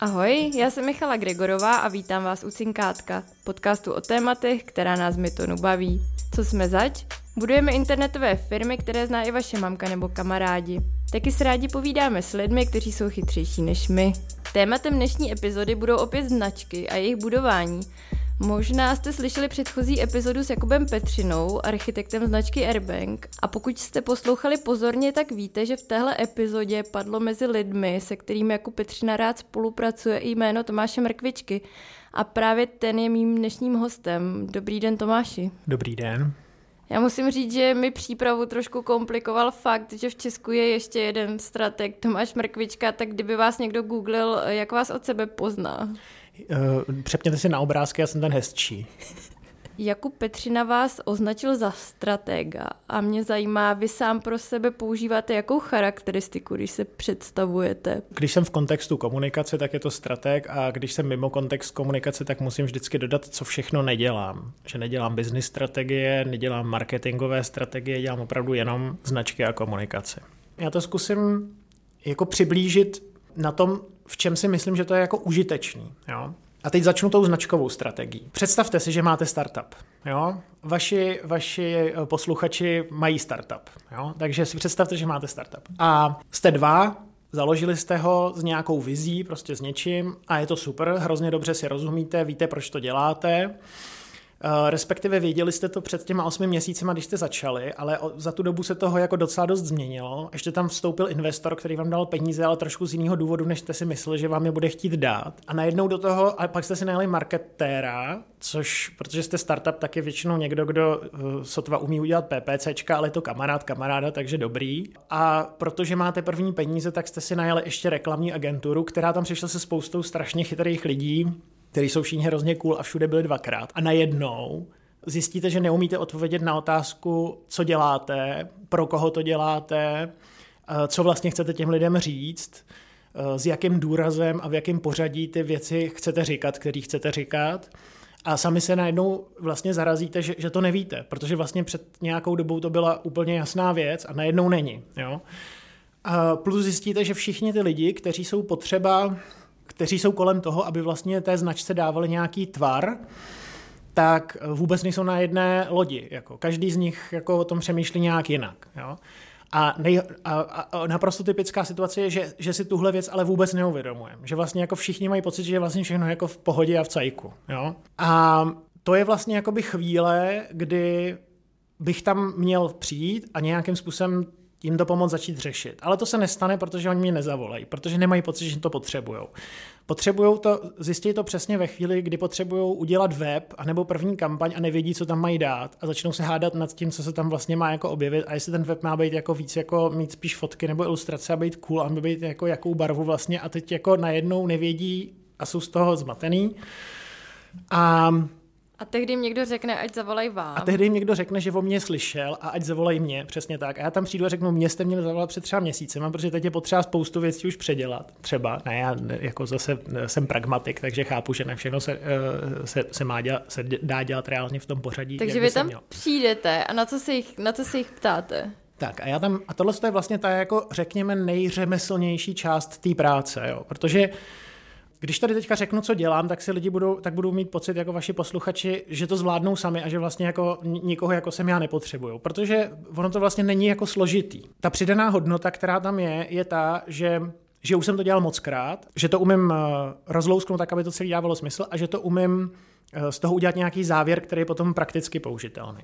Ahoj, já jsem Michala Gregorová a vítám vás u Cinkátka, podcastu o tématech, která nás Mytonu baví. Co jsme zač? Budujeme internetové firmy, které zná i vaše mamka nebo kamarádi. Taky se rádi povídáme s lidmi, kteří jsou chytřejší než my. Tématem dnešní epizody budou opět značky a jejich budování. Možná jste slyšeli předchozí epizodu s Jakubem Petřinou, architektem značky Airbank. A pokud jste poslouchali pozorně, tak víte, že v téhle epizodě padlo mezi lidmi, se kterými Jakub Petřina rád spolupracuje, i jméno Tomáše Mrkvičky. A právě ten je mým dnešním hostem. Dobrý den, Tomáši. Dobrý den. Já musím říct, že mi přípravu trošku komplikoval fakt, že v Česku je ještě jeden strateg Tomáš Mrkvička, tak kdyby vás někdo googlil, jak vás od sebe pozná? Uh, přepněte si na obrázky, já jsem ten hezčí. Jakub Petřina vás označil za stratega a mě zajímá, vy sám pro sebe používáte jakou charakteristiku, když se představujete? Když jsem v kontextu komunikace, tak je to strateg a když jsem mimo kontext komunikace, tak musím vždycky dodat, co všechno nedělám. Že nedělám business strategie, nedělám marketingové strategie, dělám opravdu jenom značky a komunikace. Já to zkusím jako přiblížit na tom, v čem si myslím, že to je jako užitečný. Jo? A teď začnu tou značkovou strategií. Představte si, že máte startup. Jo? Vaši, vaši eh, posluchači mají startup. Jo? Takže si představte, že máte startup. A jste dva, Založili jste ho s nějakou vizí, prostě s něčím a je to super, hrozně dobře si rozumíte, víte, proč to děláte. Eh, respektive věděli jste to před těma osmi měsícima, když jste začali, ale za tu dobu se toho jako docela dost změnilo. Ještě tam vstoupil investor, který vám dal peníze, ale trošku z jiného důvodu, než jste si mysleli, že vám je bude chtít dát. A najednou do toho, a pak jste si najeli marketéra, což, protože jste startup, tak je většinou někdo, kdo uh, sotva umí udělat PPCčka, ale je to kamarád kamaráda, takže dobrý. A protože máte první peníze, tak jste si najeli ještě reklamní agenturu, která tam přišla se spoustou strašně chytrých lidí, který jsou všichni hrozně cool a všude byli dvakrát. A najednou zjistíte, že neumíte odpovědět na otázku, co děláte, pro koho to děláte, eh, co vlastně chcete těm lidem říct, eh, s jakým důrazem a v jakém pořadí ty věci chcete říkat, který chcete říkat. A sami se najednou vlastně zarazíte, že, že to nevíte, protože vlastně před nějakou dobou to byla úplně jasná věc a najednou není. Jo? A plus zjistíte, že všichni ty lidi, kteří jsou potřeba kteří jsou kolem toho, aby vlastně té značce dávali nějaký tvar, tak vůbec nejsou na jedné lodi. Jako. Každý z nich jako o tom přemýšlí nějak jinak. Jo? A, nej, a, a naprosto typická situace je, že, že si tuhle věc ale vůbec neuvědomujeme. Že vlastně jako všichni mají pocit, že je vlastně všechno jako v pohodě a v cajku. Jo? A to je vlastně jakoby chvíle, kdy bych tam měl přijít a nějakým způsobem jim to pomoct začít řešit. Ale to se nestane, protože oni mě nezavolají, protože nemají pocit, že to potřebují. Potřebují to, zjistit to přesně ve chvíli, kdy potřebují udělat web anebo první kampaň a nevědí, co tam mají dát a začnou se hádat nad tím, co se tam vlastně má jako objevit a jestli ten web má být jako víc jako mít spíš fotky nebo ilustrace a být cool a být jako jakou barvu vlastně a teď jako najednou nevědí a jsou z toho zmatený. A a tehdy jim někdo řekne, ať zavolají vám. A tehdy jim někdo řekne, že o mě slyšel a ať zavolají mě, přesně tak. A já tam přijdu a řeknu, mě jste mě zavolal před třeba měsícem, protože teď je potřeba spoustu věcí už předělat. Třeba, ne, já jako zase jsem pragmatik, takže chápu, že ne všechno se, eh, se, se, má dělat, se dá dělat reálně v tom pořadí. Takže vy tam měl. přijdete a na co se jich, na co se jich ptáte? Tak a já tam, a tohle je vlastně ta jako, řekněme, nejřemeslnější část té práce, jo, protože když tady teďka řeknu, co dělám, tak si lidi budou, tak budou mít pocit jako vaši posluchači, že to zvládnou sami a že vlastně jako nikoho jako jsem já nepotřebuju. Protože ono to vlastně není jako složitý. Ta přidaná hodnota, která tam je, je ta, že že už jsem to dělal moc krát, že to umím eh, rozlousknout tak, aby to celý dávalo smysl a že to umím eh, z toho udělat nějaký závěr, který je potom prakticky použitelný.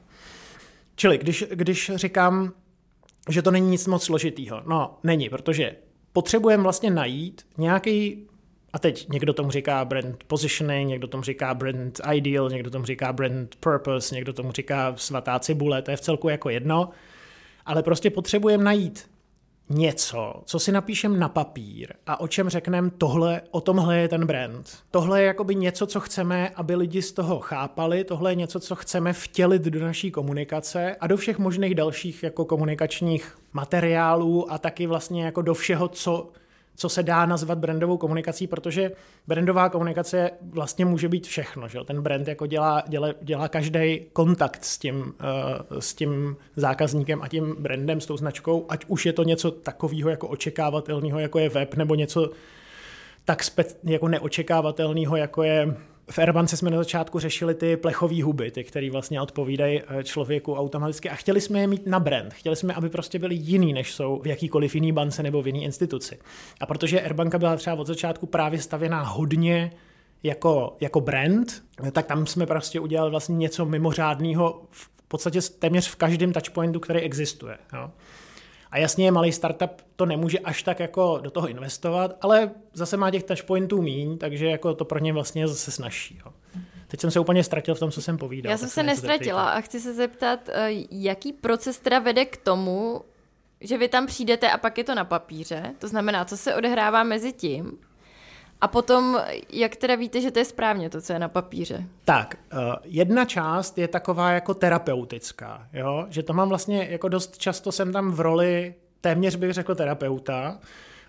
Čili když, když říkám, že to není nic moc složitýho, no není, protože potřebujeme vlastně najít nějaký a teď někdo tomu říká brand positioning, někdo tomu říká brand ideal, někdo tomu říká brand purpose, někdo tomu říká svatá cibule, to je v celku jako jedno, ale prostě potřebujeme najít něco, co si napíšem na papír a o čem řekneme tohle, o tomhle je ten brand. Tohle je jakoby něco, co chceme, aby lidi z toho chápali, tohle je něco, co chceme vtělit do naší komunikace a do všech možných dalších jako komunikačních materiálů a taky vlastně jako do všeho, co co se dá nazvat brandovou komunikací, protože brandová komunikace vlastně může být všechno. Že? Ten brand jako dělá, dělá, dělá každý kontakt s tím, uh, s tím zákazníkem a tím brandem, s tou značkou, ať už je to něco takového jako očekávatelného, jako je web, nebo něco tak spe- jako neočekávatelného, jako je v Airbance jsme na začátku řešili ty plechové huby, ty, které vlastně odpovídají eh, člověku automaticky a chtěli jsme je mít na brand. Chtěli jsme, aby prostě byly jiný, než jsou v jakýkoliv jiný bance nebo v jiný instituci. A protože Airbanka byla třeba od začátku právě stavěná hodně jako, jako brand, tak tam jsme prostě udělali vlastně něco mimořádného v podstatě téměř v každém touchpointu, který existuje. Jo. A jasně, malý startup to nemůže až tak jako do toho investovat, ale zase má těch touchpointů míň, takže jako to pro ně vlastně zase snaží. Jo. Teď jsem se úplně ztratil v tom, co jsem povídal. Já jsem se nestratila a chci se zeptat, eh, jaký proces teda vede k tomu, že vy tam přijdete a pak je to na papíře, to znamená, co se odehrává mezi tím, a potom, jak teda víte, že to je správně to, co je na papíře? Tak, uh, jedna část je taková jako terapeutická, jo? že to mám vlastně, jako dost často jsem tam v roli, téměř bych řekl terapeuta,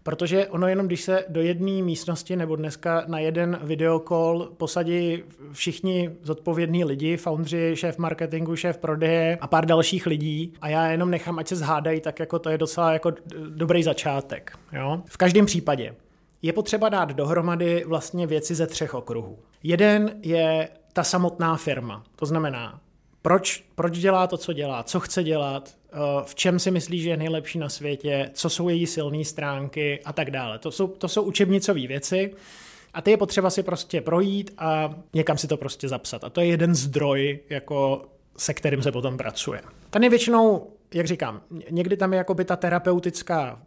protože ono jenom, když se do jedné místnosti nebo dneska na jeden videokol posadí všichni zodpovědní lidi, foundři, šéf marketingu, šéf prodeje a pár dalších lidí a já jenom nechám, ať se zhádají, tak jako to je docela jako dobrý začátek. Jo? V každém případě je potřeba dát dohromady vlastně věci ze třech okruhů. Jeden je ta samotná firma, to znamená, proč, proč dělá to, co dělá, co chce dělat, eh, v čem si myslí, že je nejlepší na světě, co jsou její silné stránky a tak dále. To jsou, to jsou učebnicové věci a ty je potřeba si prostě projít a někam si to prostě zapsat. A to je jeden zdroj, jako se kterým se potom pracuje. Ten je většinou jak říkám, někdy tam je jakoby ta terapeutická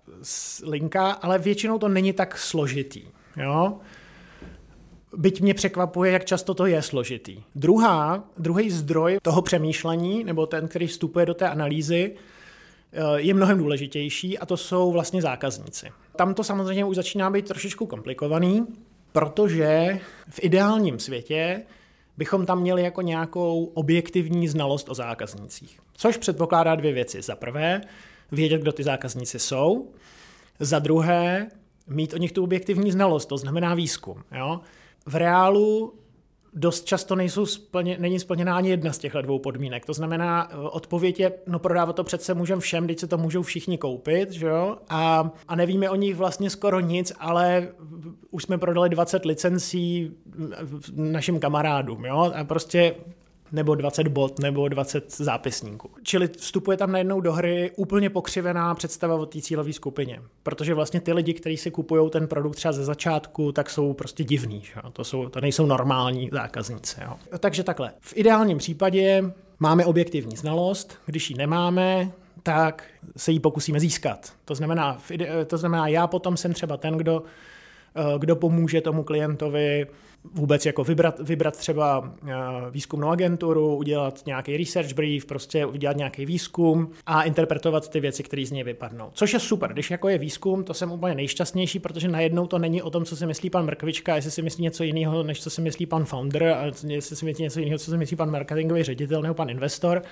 linka, ale většinou to není tak složitý. Jo? Byť mě překvapuje, jak často to je složitý. Druhá, druhý zdroj toho přemýšlení, nebo ten, který vstupuje do té analýzy, eh, je mnohem důležitější a to jsou vlastně zákazníci. Tam to samozřejmě už začíná být trošičku komplikovaný, protože v ideálním světě bychom tam měli jako nějakou objektivní znalost o zákaznících. Což předpokládá dvě věci. Za prvé, vědět, kdo ty zákazníci jsou. Za druhé, mít o nich tu objektivní znalost, to znamená výzkum. Jo? V reálu dost často nejsou splně, není splněná ani jedna z těchto dvou podmínek. To znamená, eh, odpověď je, no prodávat to přece můžeme všem, když se to můžou všichni koupit, že jo? A, a nevíme o nich vlastně skoro nic, ale už jsme prodali 20 licencí našim kamarádům, jo? A prostě nebo 20 bot, nebo 20 zápisníků. Čili vstupuje tam najednou do hry úplně pokřivená představa o té cílové skupině. Protože vlastně ty lidi, kteří si kupují ten produkt třeba ze začátku, tak jsou prostě divní. Že? To, jsou, to nejsou normální zákazníci. Jo? Takže takhle. V ideálním případě máme objektivní znalost, když ji nemáme, tak se ji pokusíme získat. To znamená, to znamená, já potom jsem třeba ten, kdo kdo pomůže tomu klientovi vůbec jako vybrat, vybrat třeba eh, výzkumnou agenturu, udělat nějaký research brief, prostě udělat nějaký výzkum a interpretovat ty věci, které z něj vypadnou. Což je super, když jako je výzkum, to jsem úplně nejšťastnější, protože najednou to není o tom, co si myslí pan Mrkvička, jestli si myslí něco jiného, než co si myslí pan founder, a jestli si myslí něco jiného, co si myslí pan marketingový ředitel nebo pan investor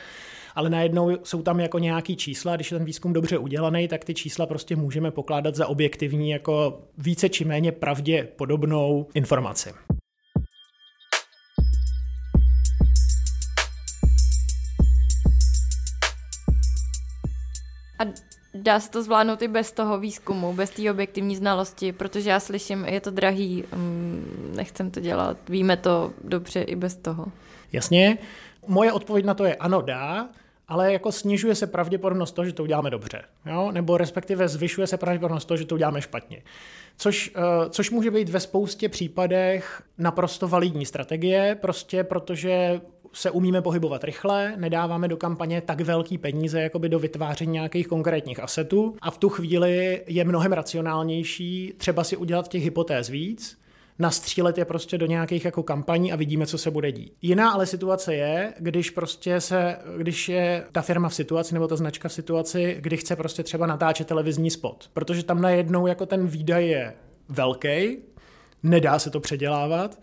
ale najednou jsou tam jako nějaký čísla, když je ten výzkum dobře udělaný, tak ty čísla prostě můžeme pokládat za objektivní jako více či méně pravděpodobnou informaci. A dá se to zvládnout i bez toho výzkumu, bez té objektivní znalosti, protože já slyším, je to drahý, mm, nechcem to dělat, víme to dobře i bez toho. Jasně, moje odpověď na to je ano, dá, ale jako snižuje se pravděpodobnost toho, že to uděláme dobře, jo? nebo respektive zvyšuje se pravděpodobnost toho, že to uděláme špatně. Což, uh, což může být ve spoustě případech naprosto validní strategie, prostě protože se umíme pohybovat rychle, nedáváme do kampaně tak velký peníze jakoby do vytváření nějakých konkrétních asetů a v tu chvíli je mnohem racionálnější třeba si udělat těch hypotéz víc, nastřílet je prostě do nějakých jako kampaní a vidíme, co se bude dít. Jiná ale situace je, když prostě se, když je ta firma v situaci nebo ta značka v situaci, kdy chce prostě třeba natáčet televizní spot, protože tam najednou jako ten výdaj je velký, nedá se to předělávat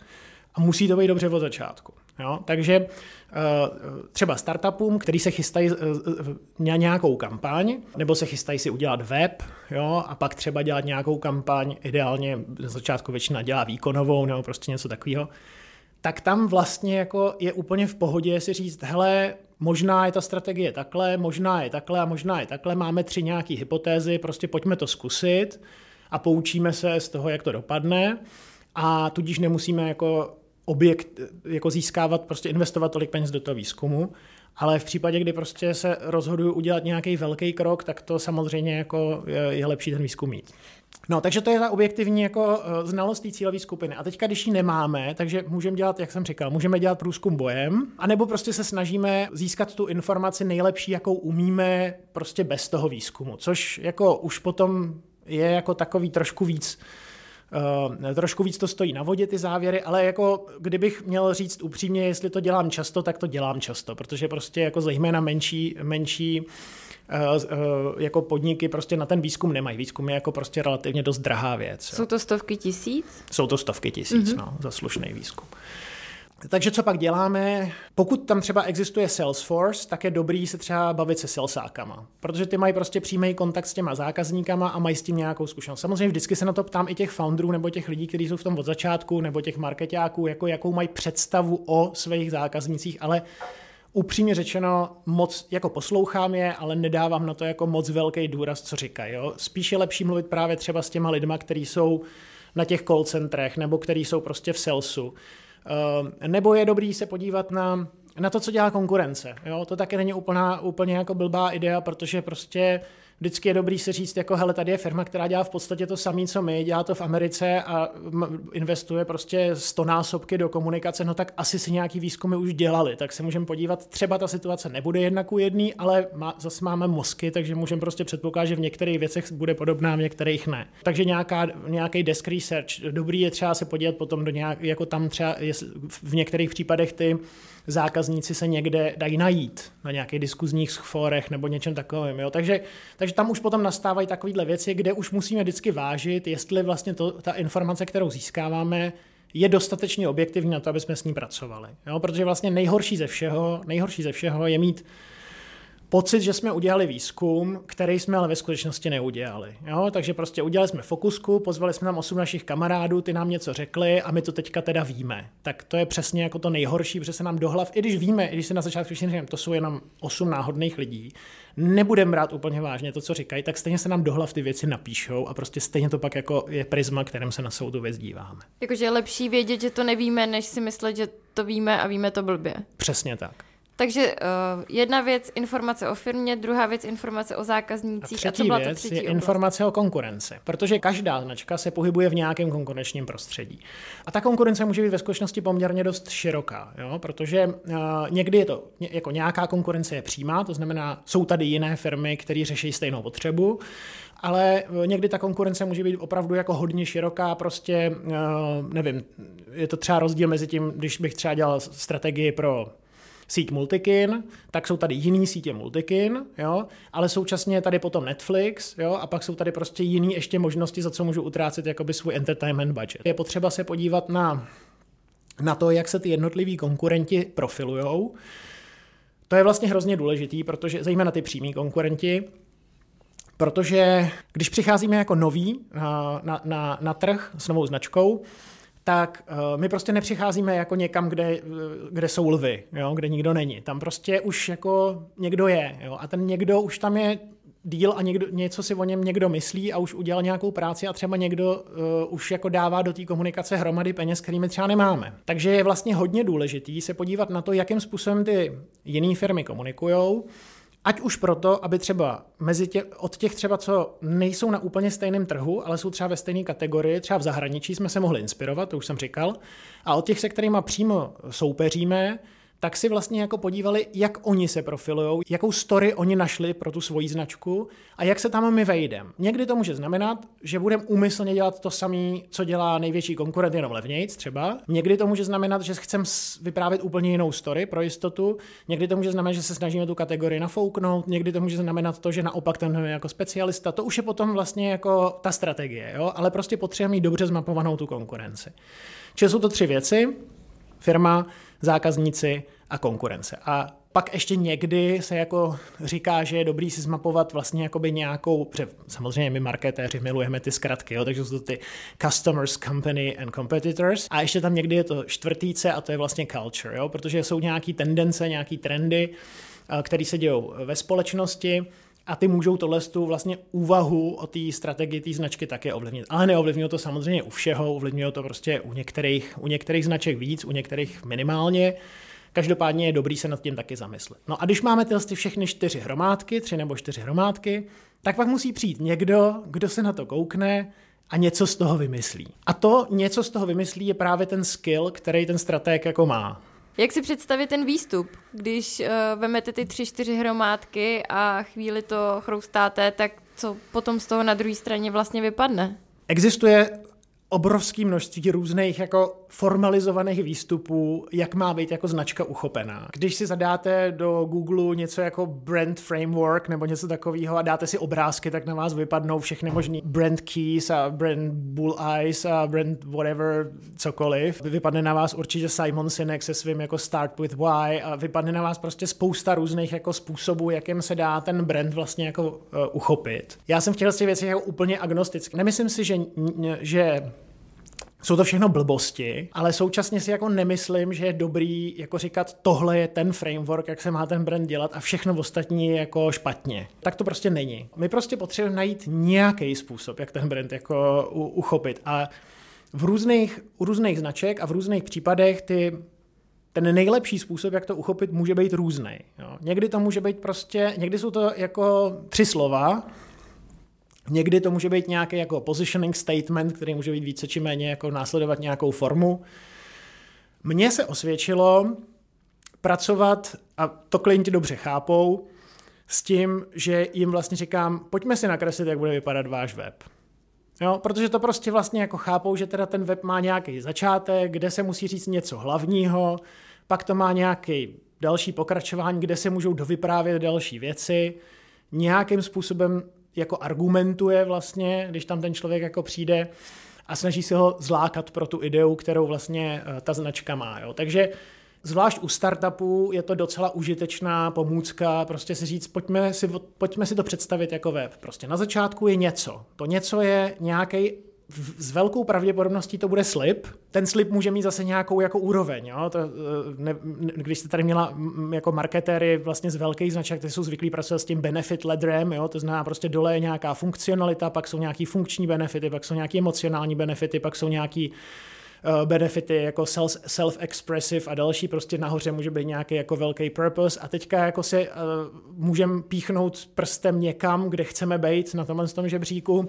a musí to být dobře od začátku. Jo? Takže eh, třeba startupům, který se chystají na nějakou kampaň, nebo se chystají si udělat web, jo? a pak třeba dělat nějakou kampaň, ideálně na začátku většina dělá výkonovou, nebo prostě něco takového, tak tam vlastně jako je úplně v pohodě si říct, hele, možná je ta strategie takhle, možná je takhle a možná je takhle, máme tři nějaké hypotézy, prostě pojďme to zkusit a poučíme se z toho, jak to dopadne a tudíž nemusíme jako objekt, jako získávat, prostě investovat tolik peněz do toho výzkumu, ale v případě, kdy prostě se rozhoduju udělat nějaký velký krok, tak to samozřejmě jako je, je lepší ten výzkum mít. No, takže to je ta objektivní jako eh, znalost té cílové skupiny. A teďka, když ji nemáme, takže můžeme dělat, jak jsem říkal, můžeme dělat průzkum bojem, anebo prostě se snažíme získat tu informaci nejlepší, jakou umíme, prostě bez toho výzkumu, což jako už potom je jako takový trošku víc trošku víc to stojí na vodě ty závěry, ale jako kdybych měl říct upřímně, jestli to dělám často, tak to dělám často, protože prostě jako zejména menší, menší uh, jako podniky prostě na ten výzkum nemají. Výzkum je jako prostě relativně dost drahá věc. Jsou to stovky tisíc? Jsou to stovky tisíc, mm-hmm. no, za slušný výzkum. Takže co pak děláme? Pokud tam třeba existuje Salesforce, tak je dobrý se třeba bavit se salesákama, protože ty mají prostě přímý kontakt s těma zákazníkama a mají s tím nějakou zkušenost. Samozřejmě vždycky se na to ptám i těch founderů nebo těch lidí, kteří jsou v tom od začátku, nebo těch marketáků, jako jakou mají představu o svých zákaznících, ale upřímně řečeno moc jako poslouchám je, ale nedávám na to jako moc velký důraz, co říkají. Spíš je lepší mluvit právě třeba s těma lidma, kteří jsou na těch call centrech nebo kteří jsou prostě v salesu nebo je dobrý se podívat na, na to, co dělá konkurence. Jo? To taky není úplná, úplně jako blbá idea, protože prostě vždycky je dobrý si říct, jako hele, tady je firma, která dělá v podstatě to samé, co my, dělá to v Americe a investuje prostě stonásobky do komunikace, no tak asi si nějaký výzkumy už dělali, tak se můžeme podívat, třeba ta situace nebude jednak u jedný, ale má, zase máme mozky, takže můžeme prostě předpokládat, že v některých věcech bude podobná, v některých ne. Takže nějaká, nějaký desk research, dobrý je třeba se podívat potom do nějak, jako tam třeba v některých případech ty zákazníci se někde dají najít na nějakých diskuzních fórech nebo něčem takovým. Jo? Takže, takže tam už potom nastávají takovéhle věci, kde už musíme vždycky vážit, jestli vlastně to, ta informace, kterou získáváme, je dostatečně objektivní na to, aby jsme s ní pracovali. Jo? Protože vlastně nejhorší ze všeho, nejhorší ze všeho je mít pocit, že jsme udělali výzkum, který jsme ale ve skutečnosti neudělali. Jo? Takže prostě udělali jsme fokusku, pozvali jsme tam osm našich kamarádů, ty nám něco řekli a my to teďka teda víme. Tak to je přesně jako to nejhorší, protože se nám do hlav, i když víme, i když se na začátku říkáme, to jsou jenom osm náhodných lidí, nebudeme brát úplně vážně to, co říkají, tak stejně se nám do hlav ty věci napíšou a prostě stejně to pak jako je prisma, kterým se na soudu věc díváme. Jakože je lepší vědět, že to nevíme, než si myslet, že to víme a víme to blbě. Přesně tak. Takže uh, jedna věc informace o firmě, druhá věc informace o zákaznících. A třetí a co byla věc třetí je oblast? informace o konkurenci, protože každá značka se pohybuje v nějakém konkurenčním prostředí. A ta konkurence může být ve skutečnosti poměrně dost široká, jo? protože uh, někdy je to jako nějaká konkurence je přímá, to znamená, jsou tady jiné firmy, které řeší stejnou potřebu, ale eh, někdy ta konkurence může být opravdu jako hodně široká, prostě, nevím, je to třeba rozdíl mezi tím, když bych třeba dělal strategii pro síť Multikin, tak jsou tady jiný sítě Multikin, jo, ale současně je tady potom Netflix, jo, a pak jsou tady prostě jiný ještě možnosti, za co můžu utrácet jakoby svůj entertainment budget. Je potřeba se podívat na, na to, jak se ty jednotliví konkurenti profilujou. To je vlastně hrozně důležitý, protože zejména ty přímí konkurenti, protože když přicházíme jako noví na, na, na, na trh s novou značkou, tak uh, my prostě nepřicházíme jako někam, kde, eh, kde jsou lvy, jo, kde nikdo není. Tam prostě už jako někdo je. Jo, a ten někdo už tam je díl a někdo, něco si o něm někdo myslí a už udělal nějakou práci a třeba někdo uh, už jako dává do té komunikace hromady peněz, kterými třeba nemáme. Takže je vlastně hodně důležitý se podívat na to, jakým způsobem ty jiné firmy komunikují, Ať už proto, aby třeba mezi tě, od těch třeba, co nejsou na úplně stejném trhu, ale jsou třeba ve stejné kategorii, třeba v zahraničí jsme se mohli inspirovat, to už jsem říkal, a od těch, se kterými přímo soupeříme, tak si vlastně jako podívali, jak oni se profilují, jakou story oni našli pro tu svoji značku a jak se tam my vejdeme. Někdy to může znamenat, že budeme úmyslně dělat to samé, co dělá největší konkurent, jenom levnějc třeba. Někdy to může znamenat, že chceme vyprávět úplně jinou story pro jistotu. Někdy to může znamenat, že se snažíme tu kategorii nafouknout. Někdy to může znamenat to, že naopak ten jako specialista. To už je potom vlastně jako ta strategie, jo? ale prostě potřebujeme mít dobře zmapovanou tu konkurenci. Čili jsou to tři věci. Firma, zákazníci a konkurence. A pak ještě někdy se jako říká, že je dobrý si zmapovat vlastně jakoby nějakou, protože samozřejmě my marketéři milujeme ty zkratky, jo, takže jsou to ty customers, company and competitors. A ještě tam někdy je to čtvrtýce a to je vlastně culture, jo, protože jsou nějaký tendence, nějaký trendy, které se dějou ve společnosti a ty můžou tohle tu vlastně úvahu o té strategii té značky také ovlivnit. Ale neovlivňuje to samozřejmě u všeho, ovlivňuje to prostě u některých, u některých značek víc, u některých minimálně. Každopádně je dobrý se nad tím taky zamyslet. No a když máme tyhle všechny čtyři hromádky, tři nebo čtyři hromádky, tak pak musí přijít někdo, kdo se na to koukne a něco z toho vymyslí. A to něco z toho vymyslí je právě ten skill, který ten strateg jako má. Jak si představit ten výstup, když uh, vemete ty tři, čtyři hromádky a chvíli to chroustáte, tak co potom z toho na druhé straně vlastně vypadne? Existuje obrovské množství různých jako formalizovaných výstupů, jak má být jako značka uchopená. Když si zadáte do Google něco jako brand framework nebo něco takového a dáte si obrázky, tak na vás vypadnou všechny možný brand keys a brand bull eyes a brand whatever, cokoliv. Vypadne na vás určitě Simon Sinek se svým jako start with why a vypadne na vás prostě spousta různých jako způsobů, jakým se dá ten brand vlastně jako uh, uchopit. Já jsem v těchto věcech jako úplně agnostický. Nemyslím si, že, že jsou to všechno blbosti, ale současně si jako nemyslím, že je dobrý jako říkat, tohle je ten framework, jak se má ten brand dělat a všechno ostatní je jako špatně. Tak to prostě není. My prostě potřebujeme najít nějaký způsob, jak ten brand jako uchopit. A v různých, u různých značek a v různých případech ty ten nejlepší způsob, jak to uchopit, může být různý. Někdy to může být prostě, někdy jsou to jako tři slova, Někdy to může být nějaký jako positioning statement, který může být více či méně jako následovat nějakou formu. Mně se osvědčilo pracovat, a to klienti dobře chápou, s tím, že jim vlastně říkám, pojďme si nakreslit, jak bude vypadat váš web. Jo, protože to prostě vlastně jako chápou, že teda ten web má nějaký začátek, kde se musí říct něco hlavního, pak to má nějaký další pokračování, kde se můžou dovyprávět další věci, nějakým způsobem jako argumentuje vlastně, když tam ten člověk jako přijde a snaží se ho zlákat pro tu ideu, kterou vlastně eh, ta značka má. Jo. Takže Zvlášť u startupů je to docela užitečná pomůcka, prostě si říct, pojďme si, pojďme si to představit jako web. Prostě na začátku je něco. To něco je nějaký s velkou pravděpodobností to bude slip. Ten slip může mít zase nějakou jako úroveň. Jo? To, eh, ne, když jste tady měla jako marketéry vlastně z velkých značek, kteří jsou zvyklí pracovat s tím benefit ledrem, jo? to znamená prostě dole je nějaká funkcionalita, pak jsou nějaký funkční benefity, pak jsou nějaké emocionální benefity, pak jsou nějaký uh, benefity jako self-expressive a další, prostě nahoře může být nějaký jako velký purpose a teďka jako si uh, můžeme píchnout prstem někam, kde chceme být na tomhle tom žebříku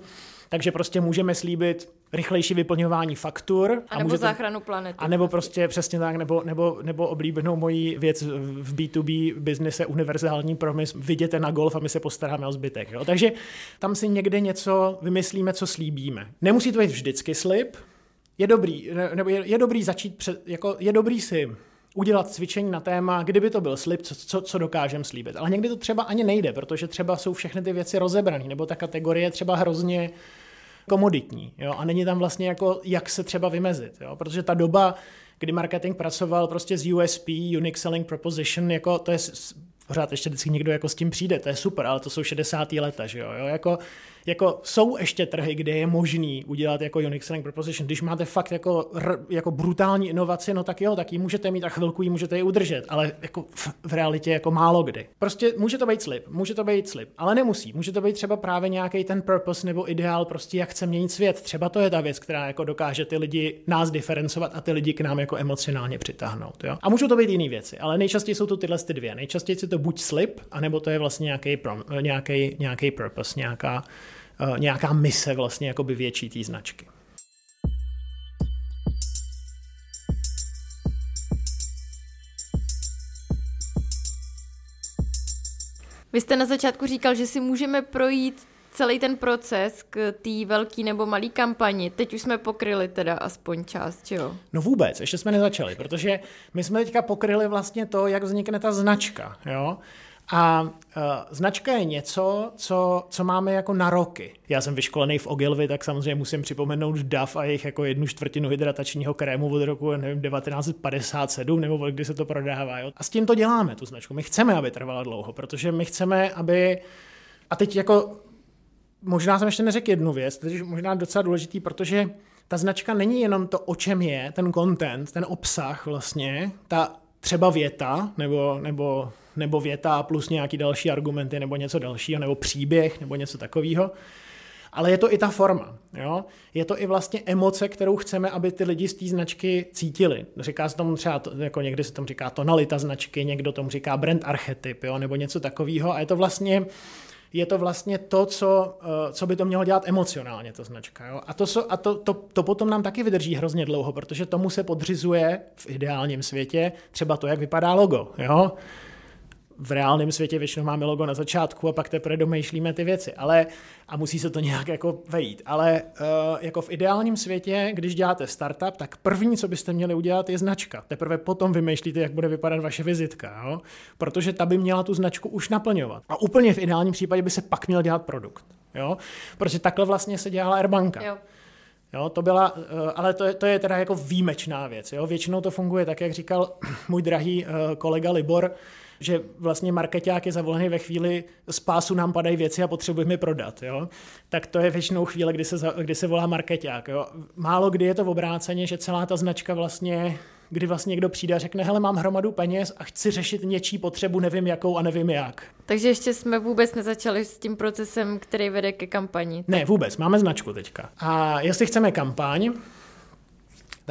takže prostě můžeme slíbit rychlejší vyplňování faktur. A, a nebo záchranu planety. A nebo prostě přesně tak, nebo, nebo, nebo oblíbenou moji věc v B2B biznise, univerzální promis, viděte na golf a my se postaráme o zbytek. Jo? Takže tam si někde něco vymyslíme, co slíbíme. Nemusí to být vždycky slib, je dobrý, nebo je, je dobrý začít, před, jako je dobrý si udělat cvičení na téma, kdyby to byl slib, co, co, co dokážem slíbit. Ale někdy to třeba ani nejde, protože třeba jsou všechny ty věci rozebrané, nebo ta kategorie třeba hrozně komoditní. Jo? A není tam vlastně jako, jak se třeba vymezit. Jo? Protože ta doba, kdy marketing pracoval prostě s USP, Unique Selling Proposition, jako to je pořád ještě vždycky někdo jako s tím přijde, to je super, ale to jsou 60. leta, že jo, jo? Jako, jako jsou ještě trhy, kde je možný udělat jako Unix Selling Proposition. Když máte fakt jako, jako brutální inovaci, no tak jo, tak ji můžete mít a chvilku ji můžete ji udržet, ale jako v, v realitě jako málo kdy. Prostě může to být slib, může to být slib, ale nemusí. Může to být třeba právě nějaký ten purpose nebo ideál, prostě jak chce měnit svět. Třeba to je ta věc, která jako dokáže ty lidi nás diferencovat a ty lidi k nám jako emocionálně přitáhnout. Jo? A můžou to být jiné věci, ale nejčastěji jsou to tyhle ty dvě. Nejčastěji je to buď slib, anebo to je vlastně nějaký, nějaký, nějaký purpose, nějaká, nějaká mise vlastně jakoby větší té značky. Vy jste na začátku říkal, že si můžeme projít celý ten proces k té velký nebo malý kampani. Teď už jsme pokryli teda aspoň část, jo? No vůbec, ještě jsme nezačali, protože my jsme teďka pokryli vlastně to, jak vznikne ta značka, jo? A uh, značka je něco, co, co máme jako na roky. Já jsem vyškolený v Ogilvy, tak samozřejmě musím připomenout DAF a jejich jako jednu čtvrtinu hydratačního krému od roku nevím, 1957 nebo kdy se to prodává. Jo? A s tím to děláme, tu značku. My chceme, aby trvala dlouho, protože my chceme, aby... A teď jako možná jsem ještě neřekl jednu věc, je možná docela důležitý, protože ta značka není jenom to, o čem je, ten content, ten obsah vlastně, ta třeba věta nebo, nebo nebo věta plus nějaký další argumenty, nebo něco dalšího, nebo příběh, nebo něco takového. Ale je to i ta forma. Jo? Je to i vlastně emoce, kterou chceme, aby ty lidi z té značky cítili. Říká se tomu třeba, jako někdy se tomu říká tonalita značky, někdo tomu říká brand archetyp, jo? nebo něco takového. A je to vlastně je to vlastně to, co, eh, co by to mělo dělat emocionálně, ta značka. Jo? A, to, a to, to, to potom nám taky vydrží hrozně dlouho, protože tomu se podřizuje v ideálním světě třeba to, jak vypadá logo. Jo? V reálném světě většinou máme logo na začátku a pak teprve domýšlíme ty věci. Ale, a musí se to nějak jako vejít. Ale uh, jako v ideálním světě, když děláte startup, tak první, co byste měli udělat, je značka. Teprve potom vymýšlíte, jak bude vypadat vaše vizitka. Jo? Protože ta by měla tu značku už naplňovat. A úplně v ideálním případě by se pak měl dělat produkt. Jo? Protože takhle vlastně se dělala Airbanka. Jo. Jo, to byla, eh, ale to je, to je teda jako výjimečná věc. Jo? Většinou to funguje tak, jak říkal můj drahý eh, kolega Libor, že vlastně marketák je zavolený ve chvíli, z pásu nám padají věci a potřebujeme prodat, jo? tak to je většinou chvíle, kdy se, kdy se volá marketák. Jo? Málo kdy je to v obráceně, že celá ta značka vlastně kdy vlastně někdo přijde a řekne, hele, mám hromadu peněz a chci řešit něčí potřebu, nevím jakou a nevím jak. Takže ještě jsme vůbec nezačali s tím procesem, který vede ke kampani. Ne, vůbec, máme značku teďka. A jestli chceme kampaň,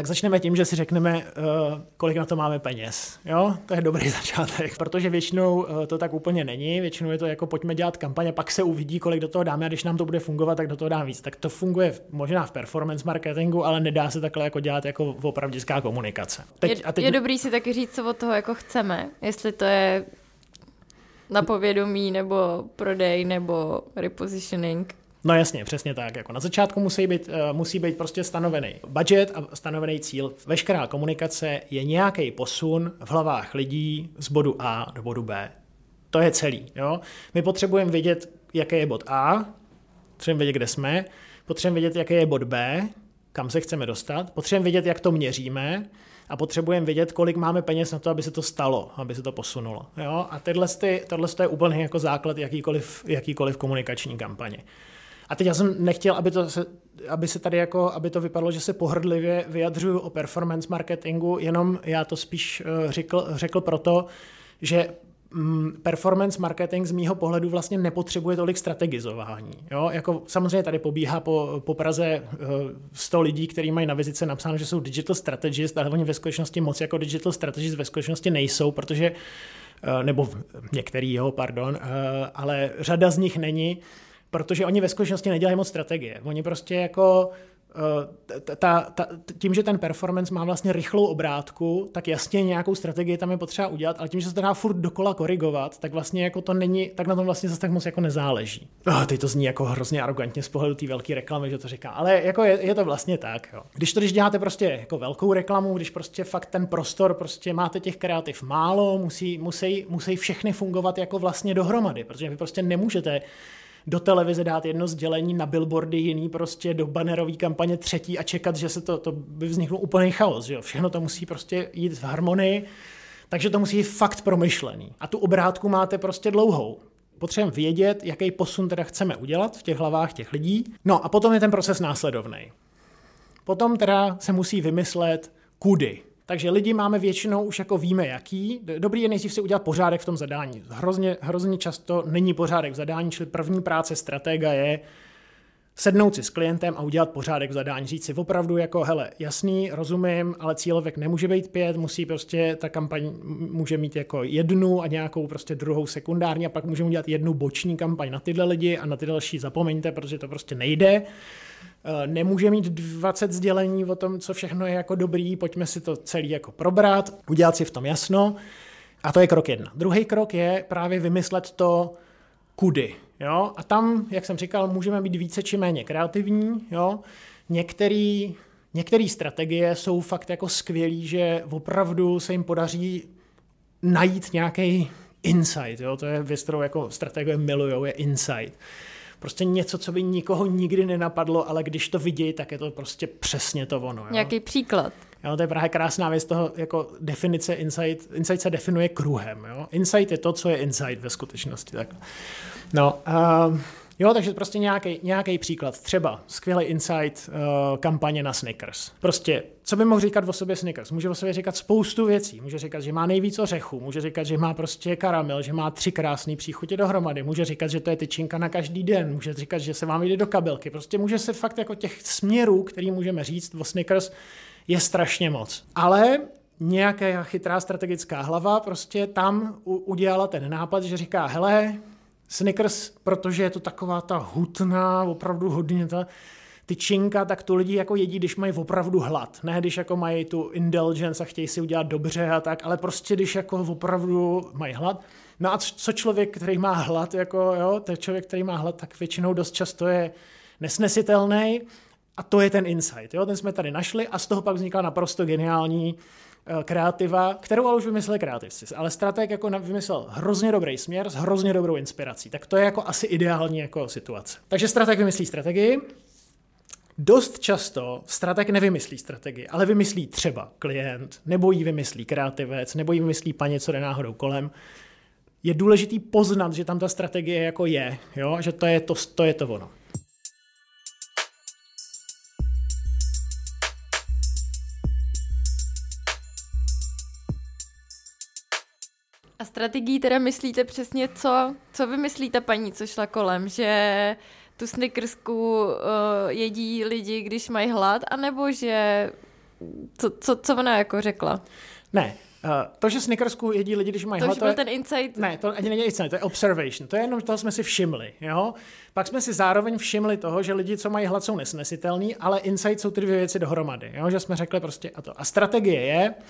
tak začneme tím, že si řekneme, uh, kolik na to máme peněz. Jo? To je dobrý začátek, protože většinou uh, to tak úplně není. Většinou je to jako pojďme dělat kampaně, pak se uvidí, kolik do toho dáme a když nám to bude fungovat, tak do toho dám víc. Tak to funguje možná v performance marketingu, ale nedá se takhle jako dělat jako opravdická komunikace. Teď, je, a teď... je dobrý si taky říct, co od toho jako chceme, jestli to je na povědomí, nebo prodej, nebo repositioning. No jasně, přesně tak. Jako na začátku musí být, uh, musí být prostě stanovený budget a stanovený cíl. Veškerá komunikace je nějaký posun v hlavách lidí z bodu A do bodu B. To je celý. Jo? My potřebujeme vědět, jaký je bod A, potřebujeme vědět, kde jsme, potřebujeme vědět, jaký je bod B, kam se chceme dostat, potřebujeme vědět, jak to měříme a potřebujeme vědět, kolik máme peněz na to, aby se to stalo, aby se to posunulo. Jo? A tohle, tohle je úplně jako základ jakýkoliv, jakýkoliv komunikační kampaně. A teď já jsem nechtěl, aby, to se, aby se tady jako, aby to vypadalo, že se pohrdlivě vyjadřuju o performance marketingu, jenom já to spíš eh, řekl, řekl proto, že mm, performance marketing z mýho pohledu vlastně nepotřebuje tolik strategizování. Jo? Jako samozřejmě tady pobíhá po, po Praze 100 eh, lidí, kteří mají na vizice napsáno, že jsou digital strategist, ale oni ve skutečnosti moc jako digital strategist ve skutečnosti nejsou, protože eh, nebo některý, jo, pardon, ale řada z nich není, protože oni ve skutečnosti nedělají moc strategie. Oni prostě jako eh, ta, ta, tím, že ten performance má vlastně rychlou obrátku, tak jasně nějakou strategii tam je potřeba udělat, ale tím, že se to dá furt dokola korigovat, tak vlastně jako to není, tak na tom vlastně zase tak moc jako nezáleží. Oh, teď to zní jako hrozně arrogantně z pohledu té velké reklamy, že to říká, ale jako je, je, to vlastně tak. Jo. Když to, když děláte prostě jako velkou reklamu, když prostě fakt ten prostor, prostě máte těch kreativ málo, musí, musí, musí všechny fungovat jako vlastně dohromady, protože vy prostě nemůžete do televize dát jedno sdělení, na billboardy jiný prostě do bannerové kampaně třetí a čekat, že se to, to by vznikl úplný chaos. Že jo? Všechno to musí prostě jít v harmonii, takže to musí být fakt promyšlený. A tu obrátku máte prostě dlouhou. Potřebujeme vědět, jaký posun teda chceme udělat v těch hlavách těch lidí. No a potom je ten proces následovný. Potom teda se musí vymyslet, kudy. Takže lidi máme většinou už jako víme jaký. Dobrý je nejdřív si udělat pořádek v tom zadání. Hrozně, hrozně často není pořádek v zadání, čili první práce stratega je sednout si s klientem a udělat pořádek v zadání. Říct si opravdu jako, hele, jasný, rozumím, ale cílovek nemůže být pět, musí prostě, ta kampaň může mít jako jednu a nějakou prostě druhou sekundární a pak můžeme udělat jednu boční kampaň na tyhle lidi a na ty další zapomeňte, protože to prostě nejde. Eh, nemůže mít 20 sdělení o tom, co všechno je jako dobrý, pojďme si to celý jako probrat, udělat si v tom jasno. A to je krok jedna. Druhý krok je právě vymyslet to, kudy. Jo? A tam, jak jsem říkal, můžeme být více či méně kreativní. Jo? Některý, některé strategie jsou fakt jako skvělý, že opravdu se jim podaří najít nějaký insight. Jo? To je věc, kterou jako strategie milujou, je insight prostě něco, co by nikoho nikdy nenapadlo, ale když to vidí, tak je to prostě přesně to ono. Jo? Nějaký příklad? Jo, to je právě krásná věc toho, jako definice insight. Insight se definuje kruhem. Jo? Insight je to, co je insight ve skutečnosti. Tak. No, uh, Jo, takže prostě nějaký, nějaký příklad. Třeba skvělý insight uh, kampaně na Snickers. Prostě, co by mohl říkat o sobě Snickers? Může o sobě říkat spoustu věcí. Může říkat, že má nejvíc ořechů, může říkat, že má prostě karamel, že má tři krásné příchutě dohromady, může říkat, že to je tyčinka na každý den, může říkat, že se vám jde do kabelky. Prostě může se fakt jako těch směrů, který můžeme říct o Snickers, je strašně moc. Ale nějaká chytrá strategická hlava prostě tam udělala ten nápad, že říká, hele, Snickers, protože je to taková ta hutná, opravdu hodně ta tyčinka, tak to lidi jako jedí, když mají opravdu hlad. Ne, když jako mají tu indulgence a chtějí si udělat dobře a tak, ale prostě když jako opravdu mají hlad. No a co člověk, který má hlad, jako jo, ten člověk, který má hlad, tak většinou dost často je nesnesitelný a to je ten insight. Jo? Ten jsme tady našli a z toho pak vznikla naprosto geniální Eh, kreativa, kterou ale už vymysleli kreativci, ale strateg jako vymyslel hrozně dobrý směr s hrozně dobrou inspirací. Tak to je jako asi ideální jako situace. Takže strateg vymyslí strategii, Dost často strateg nevymyslí strategii, ale vymyslí třeba klient, nebo ji vymyslí kreativec, nebo ji vymyslí paní, co jde náhodou kolem. Je důležitý poznat, že tam ta strategie jako je, jo? že to je to, to je to ono. A strategií teda myslíte přesně co? Co vy myslíte, paní, co šla kolem? Že tu snickersku uh, jedí lidi, když mají hlad, anebo že... Co, co, co ona jako řekla? Ne, Uh, to, že Snickersku jedí lidi, když mají to hlad, to je... ten insight. Ne, to ani není insight, to je observation. To je jenom, toho jsme si všimli. Jo? Pak jsme si zároveň všimli toho, že lidi, co mají hlad, jsou nesnesitelní, ale insight jsou ty dvě věci dohromady. Jo? Že jsme řekli prostě a to. A strategie je, uh,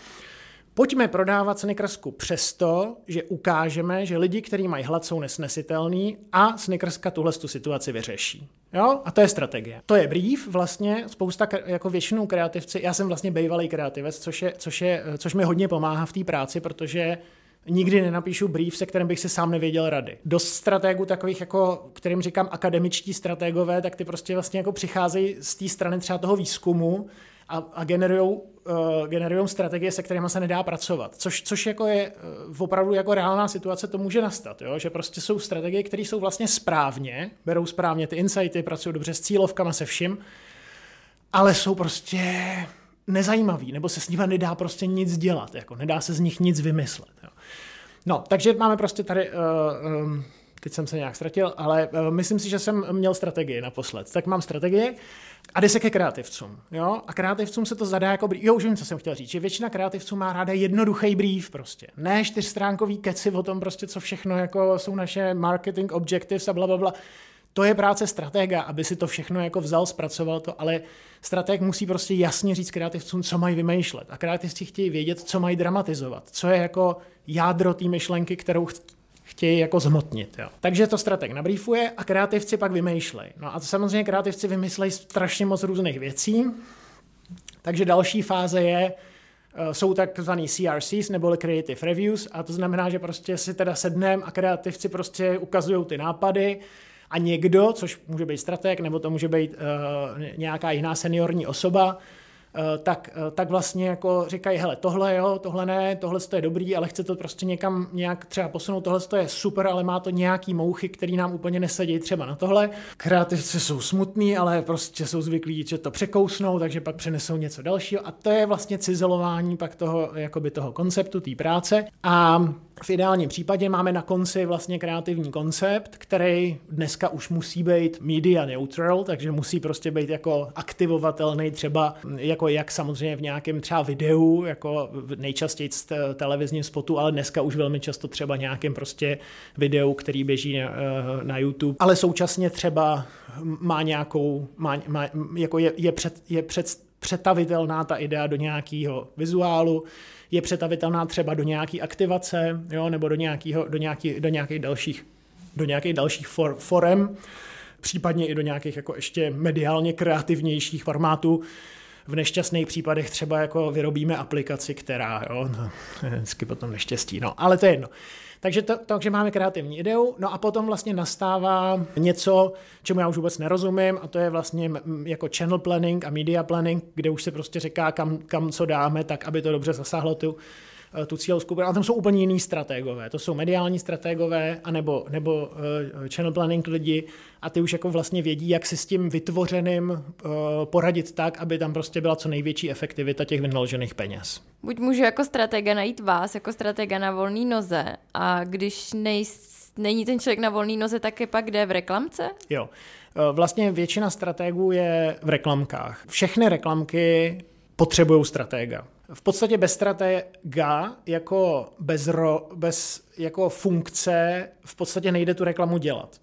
Pojďme prodávat Snickersku přesto, že ukážeme, že lidi, kteří mají hlad, jsou nesnesitelní a Snickerska tuhle tu situaci vyřeší. Jo? A to je strategie. To je brief, vlastně spousta, jako většinou kreativci, já jsem vlastně bývalý kreativec, což, je, což, je, což mi hodně pomáhá v té práci, protože nikdy nenapíšu brief, se kterým bych si sám nevěděl rady. Dost strategů takových, jako, kterým říkám akademičtí strategové, tak ty prostě vlastně jako přicházejí z té strany třeba toho výzkumu a, a generují uh, generujou strategie, se kterými se nedá pracovat. Což, což jako je uh, opravdu jako reálná situace, to může nastat. Jo? Že prostě jsou strategie, které jsou vlastně správně, berou správně ty insighty, pracují dobře s cílovkama, se vším, ale jsou prostě nezajímavý, nebo se s nimi nedá prostě nic dělat, jako nedá se z nich nic vymyslet. Jo? No, takže máme prostě tady, uh, um, teď jsem se nějak ztratil, ale uh, myslím si, že jsem měl strategii naposled. Tak mám strategii, a jde se ke kreativcům. Jo? A kreativcům se to zadá jako brief. Jo, už vím, co jsem chtěl říct, že většina kreativců má ráda jednoduchý brief prostě. Ne čtyřstránkový keci o tom prostě, co všechno jako jsou naše marketing objectives a bla, bla, bla. To je práce stratega, aby si to všechno jako vzal, zpracoval to, ale strateg musí prostě jasně říct kreativcům, co mají vymýšlet. A kreativci chtějí vědět, co mají dramatizovat, co je jako jádro té myšlenky, kterou chtějí jako zmotnit. Jo. Takže to strateg nabrýfuje a kreativci pak vymýšlejí. No a samozřejmě kreativci vymyslejí strašně moc různých věcí, takže další fáze je, eh, jsou takzvaný CRCs neboli Creative Reviews a to znamená, že prostě si teda sedneme a kreativci prostě ukazují ty nápady a někdo, což může být strateg nebo to může být uh, nějaká jiná seniorní osoba, tak, eh, tak vlastně jako říkají, hele, tohle jo, tohle ne, tohle je dobrý, ale chce to prostě někam nějak třeba posunout, tohle je super, ale má to nějaký mouchy, který nám úplně nesedí třeba na tohle. Kreativci jsou smutní, ale prostě jsou zvyklí, že to překousnou, takže pak přenesou něco dalšího a to je vlastně cizelování pak toho, jakoby toho konceptu, té práce. A v ideálním případě máme na konci vlastně kreativní koncept, který dneska už musí být media neutral, takže musí prostě být jako aktivovatelný třeba jako jak samozřejmě v nějakém třeba videu, jako nejčastěji z televizním spotu, ale dneska už velmi často třeba nějakém prostě videu, který běží na, eh, na YouTube, ale současně třeba má nějakou, má, má, jako je, je, před, je před, přetavitelná ta idea do nějakého vizuálu, je přetavitelná třeba do nějaké aktivace, jo, nebo do, nějakého, do, nějaký, do nějakých dalších, do nějakých dalších for, forem, případně i do nějakých jako ještě mediálně kreativnějších formátů. V nešťastných případech třeba jako vyrobíme aplikaci, která, jo, no, vždycky potom neštěstí, no, ale to je jedno. Takže, to, takže máme kreativní ideu, no a potom vlastně nastává něco, čemu já už vůbec nerozumím, a to je vlastně jako channel planning a media planning, kde už se prostě říká, kam, kam co dáme, tak aby to dobře zasáhlo tu, tu cílovou skupinu, ale tam jsou úplně jiný strategové. To jsou mediální strategové, anebo, nebo uh, channel planning lidi a ty už jako vlastně vědí, jak si s tím vytvořeným uh, poradit tak, aby tam prostě byla co největší efektivita těch vynaložených peněz. Buď můžu jako stratega najít vás, jako stratega na volný noze a když nejste není ten člověk na volný noze, tak je pak kde v reklamce? Jo. Vlastně většina strategů je v reklamkách. Všechny reklamky potřebují stratega. V podstatě bez stratega jako, bez, ro, bez jako funkce v podstatě nejde tu reklamu dělat.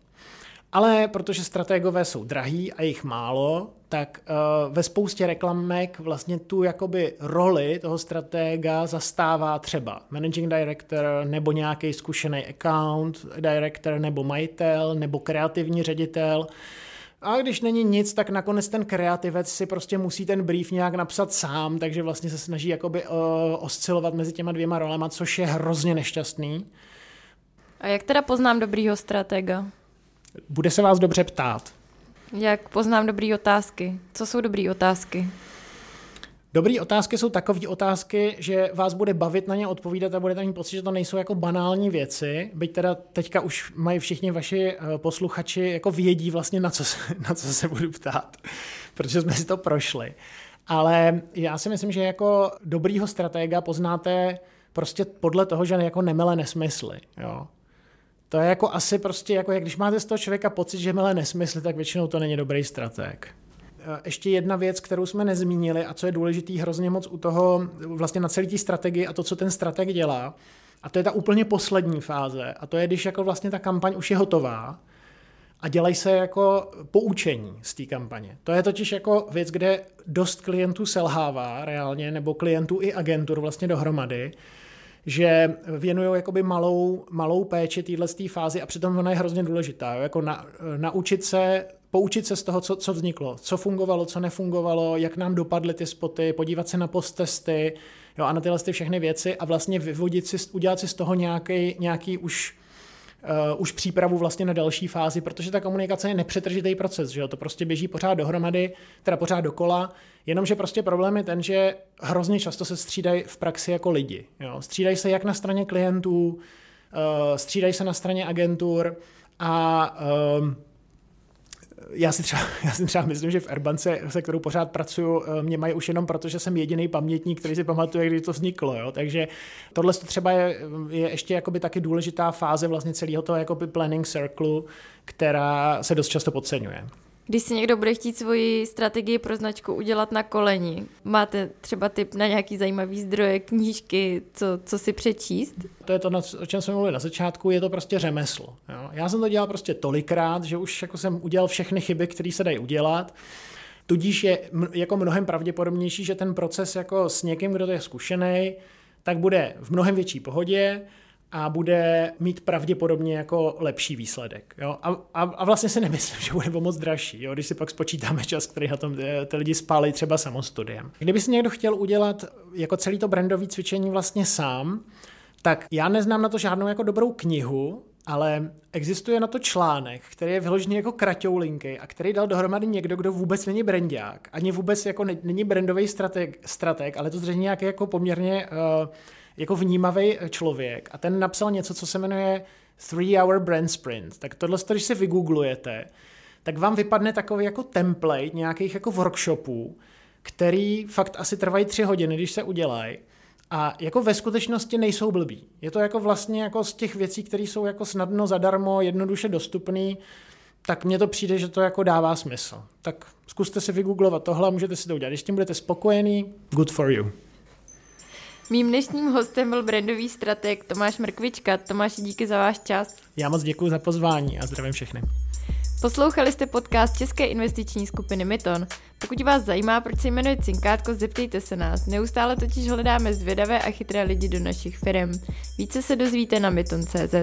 Ale protože strategové jsou drahý a jich málo, tak uh, ve spoustě reklamek vlastně tu jakoby roli toho stratega zastává třeba managing director nebo nějaký zkušený account director nebo majitel nebo kreativní ředitel. A když není nic, tak nakonec ten kreativec si prostě musí ten brief nějak napsat sám, takže vlastně se snaží jakoby uh, oscilovat mezi těma dvěma rolema, což je hrozně nešťastný. A jak teda poznám dobrýho stratega? Bude se vás dobře ptát. Jak poznám dobré otázky? Co jsou dobré otázky? Dobré otázky jsou takové otázky, že vás bude bavit na ně odpovídat a budete mít pocit, že to nejsou jako banální věci, byť teda teďka už mají všichni vaši eh, posluchači jako vědí vlastně na co, se, na co se budu ptát, protože jsme si to prošli. Ale já si myslím, že jako dobrýho stratega poznáte prostě podle toho, že jako nemele nesmysly. Jo? To je jako asi prostě, jako jak když máte z toho člověka pocit, že milé nesmysly, tak většinou to není dobrý strateg. E, ještě jedna věc, kterou jsme nezmínili a co je důležitý hrozně moc u toho, vlastně na celé té strategii a to, co ten strateg dělá, a to je ta úplně poslední fáze. A to je, když jako vlastně ta kampaň už je hotová a dělají se jako poučení z té kampaně. To je totiž jako věc, kde dost klientů selhává reálně, nebo klientů i agentur vlastně dohromady, že věnují jakoby malou, malou péči téhle fázi a přitom ona je hrozně důležitá. Jo? Jako na, naučit se, poučit se z toho, co, co vzniklo, co fungovalo, co nefungovalo, jak nám dopadly ty spoty, podívat se na posttesty jo? a na tyhle ty všechny věci a vlastně vyvodit si, udělat si z toho nějaký, nějaký už uh, už přípravu vlastně na další fázi, protože ta komunikace je nepřetržitý proces, že jo? to prostě běží pořád dohromady, teda pořád dokola, jenomže prostě problém je ten, že hrozně často se střídají v praxi jako lidi. Jo? Střídají se jak na straně klientů, uh, střídají se na straně agentur a uh, já si, třeba, já si třeba myslím, že v Airbance, se kterou pořád pracuju, eh, mě mají už jenom proto, že jsem jediný pamětník, který si pamatuje, kdy to vzniklo. Jo? Takže tohle třeba je, je ještě jakoby taky důležitá fáze vlastně celého toho jakoby planning circle, která se dost často podceňuje. Když si někdo bude chtít svoji strategii pro značku udělat na koleni, máte třeba tip na nějaký zajímavý zdroje, knížky, co, co si přečíst? To je to, o čem jsme mluvili na začátku, je to prostě řemeslo. Jo? Já jsem to dělal prostě tolikrát, že už jako jsem udělal všechny chyby, které se dají udělat. Tudíž je jako mnohem pravděpodobnější, že ten proces jako s někým, kdo to je zkušený, tak bude v mnohem větší pohodě a bude mít pravděpodobně jako lepší výsledek. Jo? A, a, a vlastně si nemyslím, že bude moc dražší, jo? když si pak spočítáme čas, který na tom eh, ty lidi spálí třeba samostudiem. Kdyby si někdo chtěl udělat jako celý to brandové cvičení vlastně sám, tak já neznám na to žádnou jako dobrou knihu, ale existuje na to článek, který je vyložený jako kraťou linky a který dal dohromady někdo, kdo vůbec není brandák, ani vůbec jako není brandový strateg, strateg ale to zřejmě nějaký jako poměrně uh, jako vnímavý člověk a ten napsal něco, co se jmenuje Three Hour Brand Sprint. Tak tohle, když si vygooglujete, tak vám vypadne takový jako template nějakých jako workshopů, který fakt asi trvají tři hodiny, když se udělají. A jako ve skutečnosti nejsou blbí. Je to jako vlastně jako z těch věcí, které jsou jako snadno, zadarmo, jednoduše dostupný, tak mně to přijde, že to jako dává smysl. Tak zkuste si vygooglovat tohle, můžete si to udělat. Když tím budete spokojený, good for you. Mým dnešním hostem byl brandový strateg Tomáš Mrkvička. Tomáš, díky za váš čas. Já moc děkuji za pozvání a zdravím všechny. Poslouchali jste podcast České investiční skupiny Myton. Pokud vás zajímá, proč se jmenuje Cinkátko, zeptejte se nás. Neustále totiž hledáme zvědavé a chytré lidi do našich firm. Více se dozvíte na myton.cz.